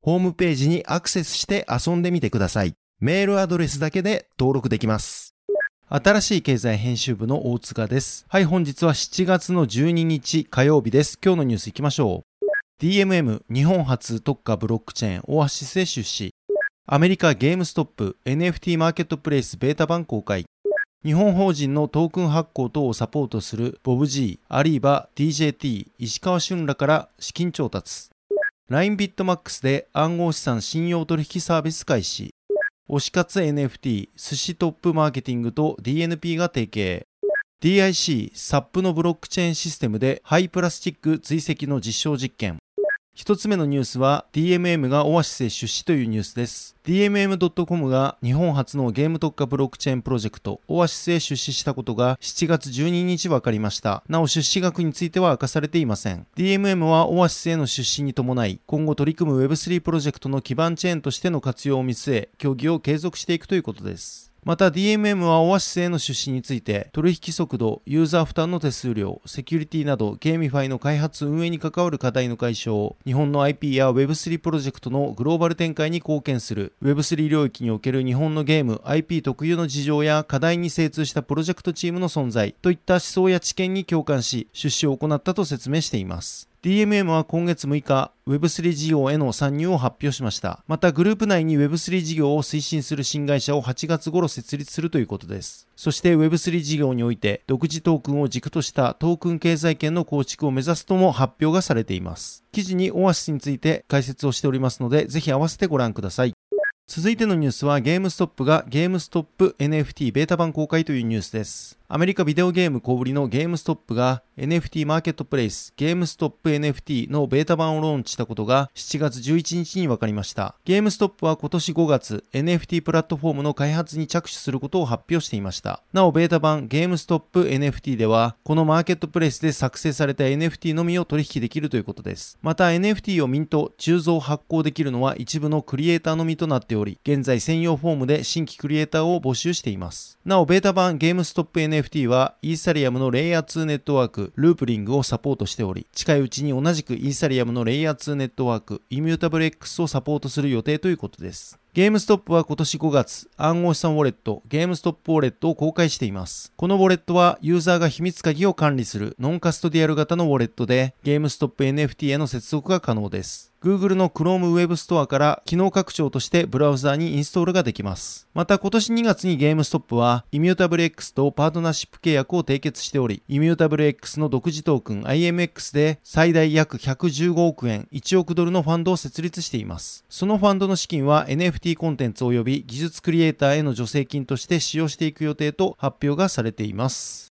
ホームページにアクセスして遊んでみてください。メールアドレスだけで登録できます。新しい経済編集部の大塚です。はい、本日は7月の12日火曜日です。今日のニュース行きましょう。DMM 日本初特化ブロックチェーンオアシスへ出資アメリカゲームストップ NFT マーケットプレイスベータ版公開日本法人のトークン発行等をサポートするボブ G、アリーバ、DJT、石川俊らから資金調達 LINE ビットマックスで暗号資産信用取引サービス開始。推し活 NFT SUSHI TOP MARKETING と DNP が提携。DIC SAP のブロックチェーンシステムで廃プラスチック追跡の実証実験。一つ目のニュースは DMM がオアシスへ出資というニュースです。DMM.com が日本初のゲーム特化ブロックチェーンプロジェクト Oasys へ出資したことが7月12日分かりました。なお出資額については明かされていません。DMM はオアシスへの出資に伴い今後取り組む Web3 プロジェクトの基盤チェーンとしての活用を見据え協議を継続していくということです。また DMM はオアシスへの出資について取引速度、ユーザー負担の手数料、セキュリティなど GameFi の開発運営に関わる課題の解消、日本の IP や Web3 プロジェクトのグローバル展開に貢献する Web3 領域における日本のゲーム、IP 特有の事情や課題に精通したプロジェクトチームの存在といった思想や知見に共感し出資を行ったと説明しています。DMM は今月6日、Web3 事業への参入を発表しました。また、グループ内に Web3 事業を推進する新会社を8月頃設立するということです。そして Web3 事業において、独自トークンを軸としたトークン経済圏の構築を目指すとも発表がされています。記事に Oasys について解説をしておりますので、ぜひ合わせてご覧ください。続いてのニュースはゲームストップがゲームストップ NFT ベータ版公開というニュースです。アメリカビデオゲーム小売りのゲームストップが NFT マーケットプレイスゲームストップ NFT のベータ版をローンチしたことが7月11日に分かりました。ゲームストップは今年5月 NFT プラットフォームの開発に着手することを発表していました。なおベータ版ゲームストップ NFT ではこのマーケットプレイスで作成された NFT のみを取引できるということです。また NFT をミント、鋳造発行できるのは一部のクリエイターのみとなっており、現在専用フォームで新規クリエイターを募集しています。なお、ベータ版ゲームストップ NFT NFT はイーサリアムのレイヤー2ネットワーク、ループリングをサポートしており、近いうちに同じくイーサリアムのレイヤー2ネットワーク、イミュータブル X をサポートする予定ということです。ゲームストップは今年5月、暗号資産ウォレット、ゲームストップウォレットを公開しています。このウォレットはユーザーが秘密鍵を管理するノンカストディアル型のウォレットで、ゲームストップ NFT への接続が可能です。Google の Chrome Web Store から機能拡張としてブラウザーにインストールができます。また今年2月にゲームストップは ImmutableX とパートナーシップ契約を締結しており、ImmutableX の独自トークン IMX で最大約115億円、1億ドルのファンドを設立しています。そのファンドの資金は NFT コンテンツ及び技術クリエイターへの助成金として使用していく予定と発表がされています。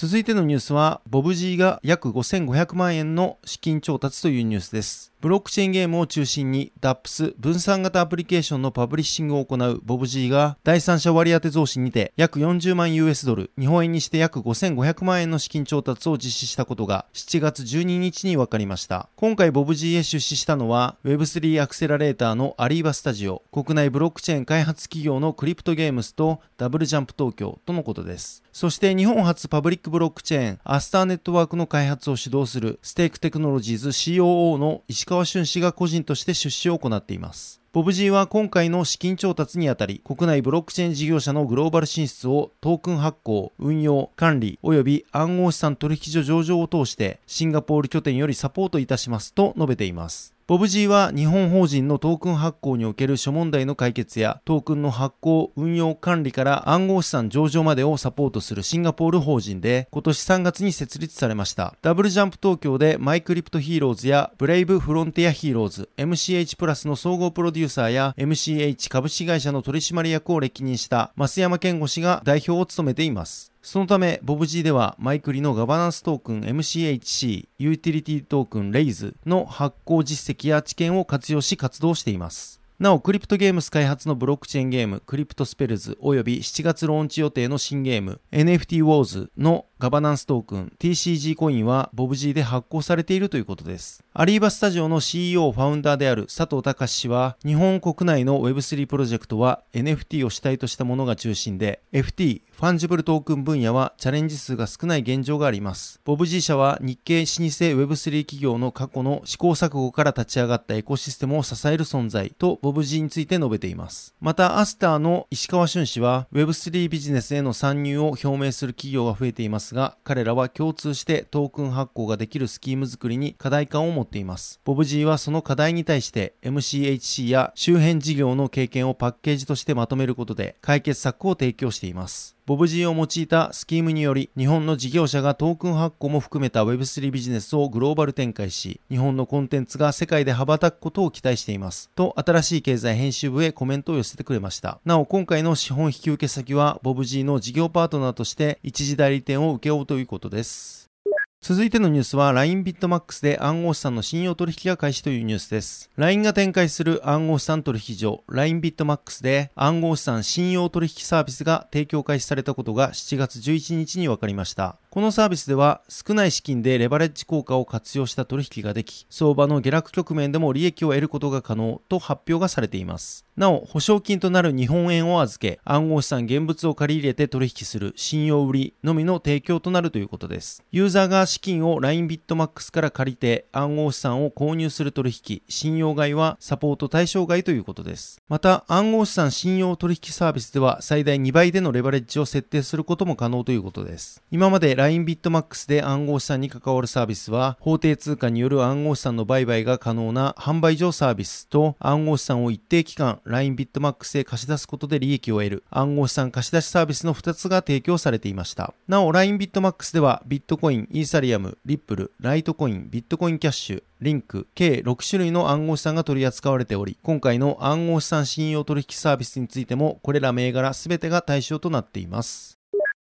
続いてのニュースは、 BOBG が約5500万円の資金調達というニュースです。ブロックチェーンゲームを中心に DApps 分散型アプリケーションのパブリッシングを行う BOBG が第三者割当増資にて約40万 US ドル、日本円にして約5500万円の資金調達を実施したことが7月12日に分かりました。今回 BOBG へ出資したのは Web3 アクセラレーターの Arriba Studio、国内ブロックチェーン開発企業の CryptoGames と double jump.tokyo とのことです。そして日本初パブリックブロックチェーン Astar Network の開発を主導する Stake Technologies COO の石川駿氏が個人として出資を行っています。ボブ G は今回の資金調達にあたり、国内ブロックチェーン事業者のグローバル進出をトークン発行、運用、管理、及び暗号資産取引所上場を通して、シンガポール拠点よりサポートいたしますと述べています。 BOBG は日本法人のトークン発行における諸問題の解決やトークンの発行、運用管理から暗号資産上場までをサポートするシンガポール法人で今年3月に設立されました。 double jump.tokyo でマイクリプトヒーローズやブレイブフロンティアヒーローズ、MCH プラスの総合プロデューサーや MCH 株式会社の取締役を歴任した増山健吾氏が代表を務めています。そのため、ボブ G ではマイクリのガバナンストークン MCHC、ユーティリティトークン RAISE の発行実績や知見を活用し活動しています。なお、 CryptoGames 開発のブロックチェーンゲーム、クリプトスペルズ及び7月ローンチ予定の新ゲーム、NFT Wars のガバナンストークン TCG コインはボブ G で発行されているということです。 Arriba Studio の CEO ファウンダーである佐藤隆氏は、日本国内の Web3 プロジェクトは NFT を主体としたものが中心で、FT、ファンジブルトークン分野はチャレンジ数が少ない現状があります。ボブ G 社は日系老舗 Web3 企業の過去の試行錯誤から立ち上がったエコシステムを支える存在とボブ G について述べています。また、 Astar の石川駿氏は Web3 ビジネスへの参入を表明する企業が増えていますが、彼らは共通してトークン発行ができるスキーム作りに課題感を持っています。ボブ G はその課題に対して MCHC や周辺事業の経験をパッケージとしてまとめることで解決策を提供しています。ボブ G を用いたスキームにより、日本の事業者がトークン発行も含めた Web3 ビジネスをグローバル展開し、日本のコンテンツが世界で羽ばたくことを期待しています。と、新しい経済編集部へコメントを寄せてくれました。なお、今回の資本引き受け先は、ボブ G の事業パートナーとして一時代理店を請け負うということです。続いてのニュースは LINE ビットマックスで暗号資産の信用取引が開始というニュースです。LINE が展開する暗号資産取引所 LINE ビットマックスで暗号資産信用取引サービスが提供開始されたことが7月11日に分かりました。このサービスでは少ない資金でレバレッジ効果を活用した取引ができ、相場の下落局面でも利益を得ることが可能と発表がされています。なお、保証金となる日本円を預け、暗号資産現物を借り入れて取引する信用売りのみの提供となるということです。ユーザーが資金を LINE ビットマックスから借りて暗号資産を購入する取引、信用買いはサポート対象外ということです。また、暗号資産信用取引サービスでは最大2倍でのレバレッジを設定することも可能ということです。今まで LINE ビットマックスで暗号資産に関わるサービスは、法定通貨による暗号資産の売買が可能な販売所サービスと暗号資産を一定期間 LINE ビットマックスへ貸し出すことで利益を得る暗号資産貸し出しサービスの2つが提供されていました。なお、LINE ビットマックスではビットコイン、イーサリアム、リップル、ライトコイン、ビットコインキャッシュ、リンク、計6種類の暗号資産が取り扱われており、今回の暗号資産信用取引サービスについても、これら銘柄すべてが対象となっています。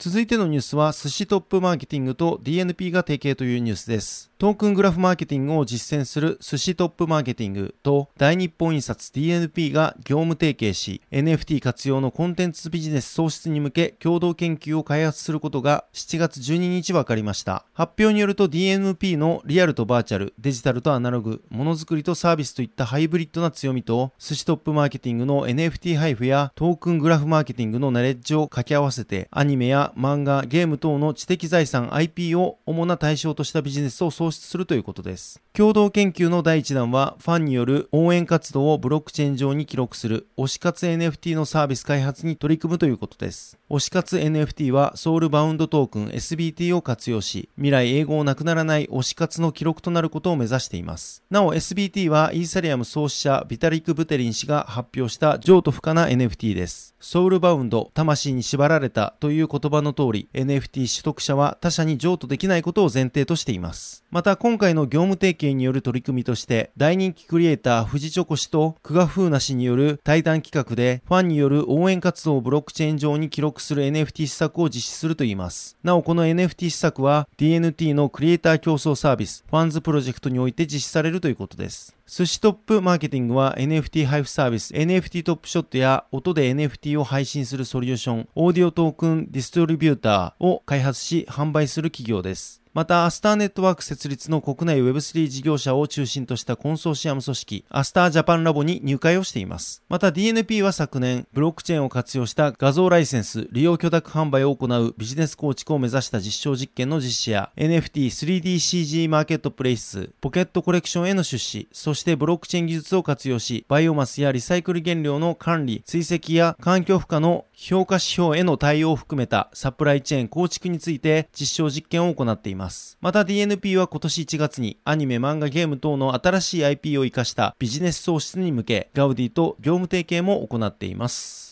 続いてのニュースは、寿司トップマーケティングと DNP が提携というニュースです。トークングラフマーケティングを実践する寿司トップマーケティングと大日本印刷 DNP が業務提携し、NFT 活用のコンテンツビジネス創出に向け共同研究を開発することが7月12日分かりました。発表によると DNP のリアルとバーチャル、デジタルとアナログ、ものづくりとサービスといったハイブリッドな強みと、寿司トップマーケティングの NFT 配布やトークングラフマーケティングのナレッジを掛け合わせて、アニメや漫画、ゲーム等の知的財産 IP を主な対象としたビジネスを創出するということです。共同研究の第1弾は、ファンによる応援活動をブロックチェーン上に記録する推し活 NFT のサービス開発に取り組むということです。推し活 NFT はソウルバウンドトークン SBT を活用し、未来英語をなくならない推し活の記録となることを目指しています。なお SBT はイーサリアム創始者ビタリック・ブテリン氏が発表した譲渡不可な NFT です。ソウルバウンド、魂に縛られたという言葉の通り、NFT 取得者は他者に譲渡できないことを前提としています。また今回の業務提携による取り組みとして、大人気クリエイター藤チョコ氏と久我風な氏による対談企画で、ファンによる応援活動をブロックチェーン上に記録する NFT 施策を実施するといいます。なおこの NFT 施策は DNT のクリエイター競争サービス、ファンズプロジェクトにおいて実施されるということです。 SUSHI TOP MARKETING は NFT 配布サービス NFT トップショットや音で NFT を配信するソリューション Audio Token Distributor を開発し販売する企業です。また、 Astar Network 設立の国内 Web3 事業者を中心としたコンソーシアム組織、 Astar Japan Lab に入会をしています。また、DNP は昨年、ブロックチェーンを活用した画像ライセンス、利用許諾販売を行うビジネス構築を目指した実証実験の実施や、NFT、3DCG マーケットプレイス、ポケットコレクションへの出資、そしてブロックチェーン技術を活用し、バイオマスやリサイクル原料の管理、追跡や環境負荷の評価指標への対応を含めたサプライチェーン構築について実証実験を行っています。また DNP は今年1月にアニメ、漫画、ゲーム等の新しい IP を活かしたビジネス創出に向け Gaudiy と業務提携も行っています。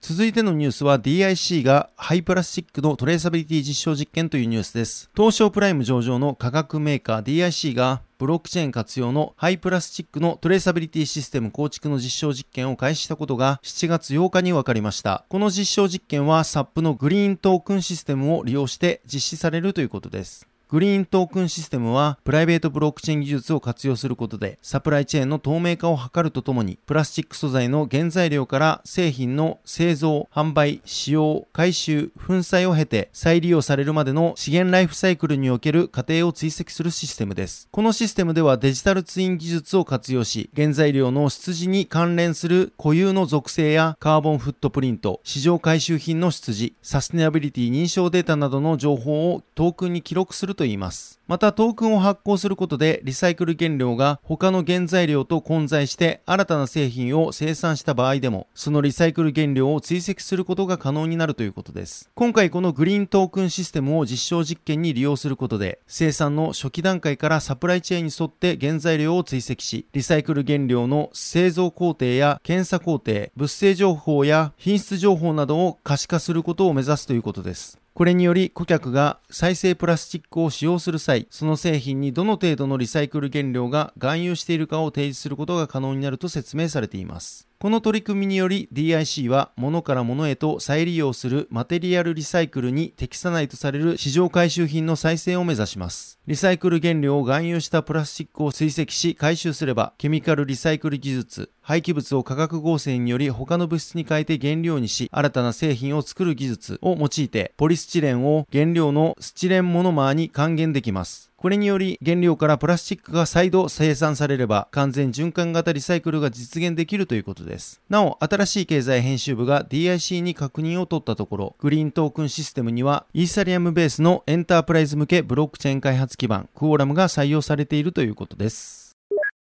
続いてのニュースは DIC が廃プラスチックのトレーサビリティ実証実験というニュースです。東証プライム上場の化学メーカー DIC がブロックチェーン活用の廃プラスチックのトレーサビリティシステム構築の実証実験を開始したことが7月8日に分かりました。この実証実験は SAP の GreenToken システムを利用して実施されるということです。グリーントークンシステムは、プライベートブロックチェーン技術を活用することで、サプライチェーンの透明化を図るとともに、プラスチック素材の原材料から製品の製造、販売、使用、回収、粉砕を経て、再利用されるまでの資源ライフサイクルにおける過程を追跡するシステムです。このシステムではデジタルツイン技術を活用し、原材料の出自に関連する固有の属性やカーボンフットプリント、市場回収品の出自、サステナビリティ認証データなどの情報をトークンに記録するといいます。またトークンを発行することでリサイクル原料が他の原材料と混在して新たな製品を生産した場合でもそのリサイクル原料を追跡することが可能になるということです。今回このグリーントークンシステムを実証実験に利用することで生産の初期段階からサプライチェーンに沿って原材料を追跡しリサイクル原料の製造工程や検査工程物性情報や品質情報などを可視化することを目指すということです。これにより顧客が再生プラスチックを使用する際、その製品にどの程度のリサイクル原料が含有しているかを提示することが可能になると説明されています。この取り組みにより DIC は物から物へと再利用するマテリアルリサイクルに適さないとされる市場回収品の再生を目指します。リサイクル原料を含有したプラスチックを追跡し回収すれば、ケミカルリサイクル技術、廃棄物を化学合成により他の物質に変えて原料にし、新たな製品を作る技術を用いて、ポリスチレンを原料のスチレンモノマーに還元できます。これにより原料からプラスチックが再度生産されれば完全循環型リサイクルが実現できるということです。なお、新しい経済編集部が DIC に確認を取ったところ、グリーントークンシステムにはイーサリアムベースのエンタープライズ向けブロックチェーン開発基盤、クオーラムが採用されているということです。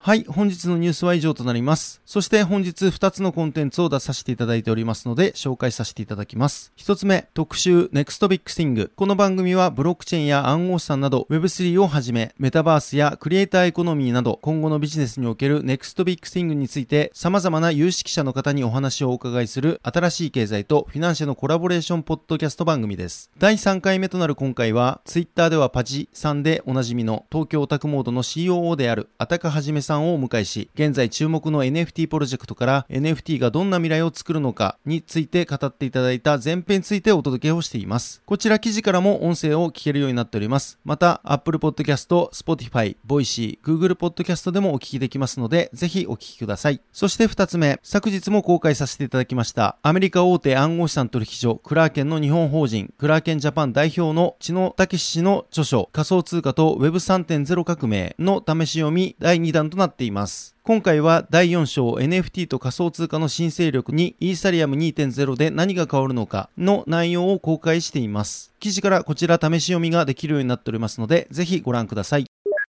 はい、本日のニュースは以上となります。そして本日2つのコンテンツを出させていただいておりますので、紹介させていただきます。1つ目、特集 NEXT Big Thing。この番組はブロックチェーンや暗号資産など Web3 をはじめ、メタバースやクリエイターエコノミーなど今後のビジネスにおける NEXT Big Thing について様々な有識者の方にお話をお伺いする新しい経済とフィナンシェのコラボレーションポッドキャスト番組です。第3回目となる今回は、Twitter ではパジさんでおなじみの東京オタクモードの COO であるあたかはじめさんさんをお迎えし、現在注目の NFT プロジェクトから NFT がどんな未来を作るのかについて語っていただいた前編についてお届けをしています。こちら記事からも音声を聞けるようになっております。また、Apple Podcast、Spotify、Voicy、Google Podcast でもお聞きできますので、ぜひお聞きください。そして二つ目、昨日も公開させていただきました、アメリカ大手暗号資産取引所、クラーケンの日本法人、クラーケンジャパン代表の知野武氏の著書、仮想通貨と Web3.0 革命の試し読み第2弾となっています。今回は第4章 NFT と仮想通貨の新勢力にイーサリアム2.0で何が変わるのかの内容を公開しています。記事からこちら試し読みができるようになっておりますので、ぜひご覧ください。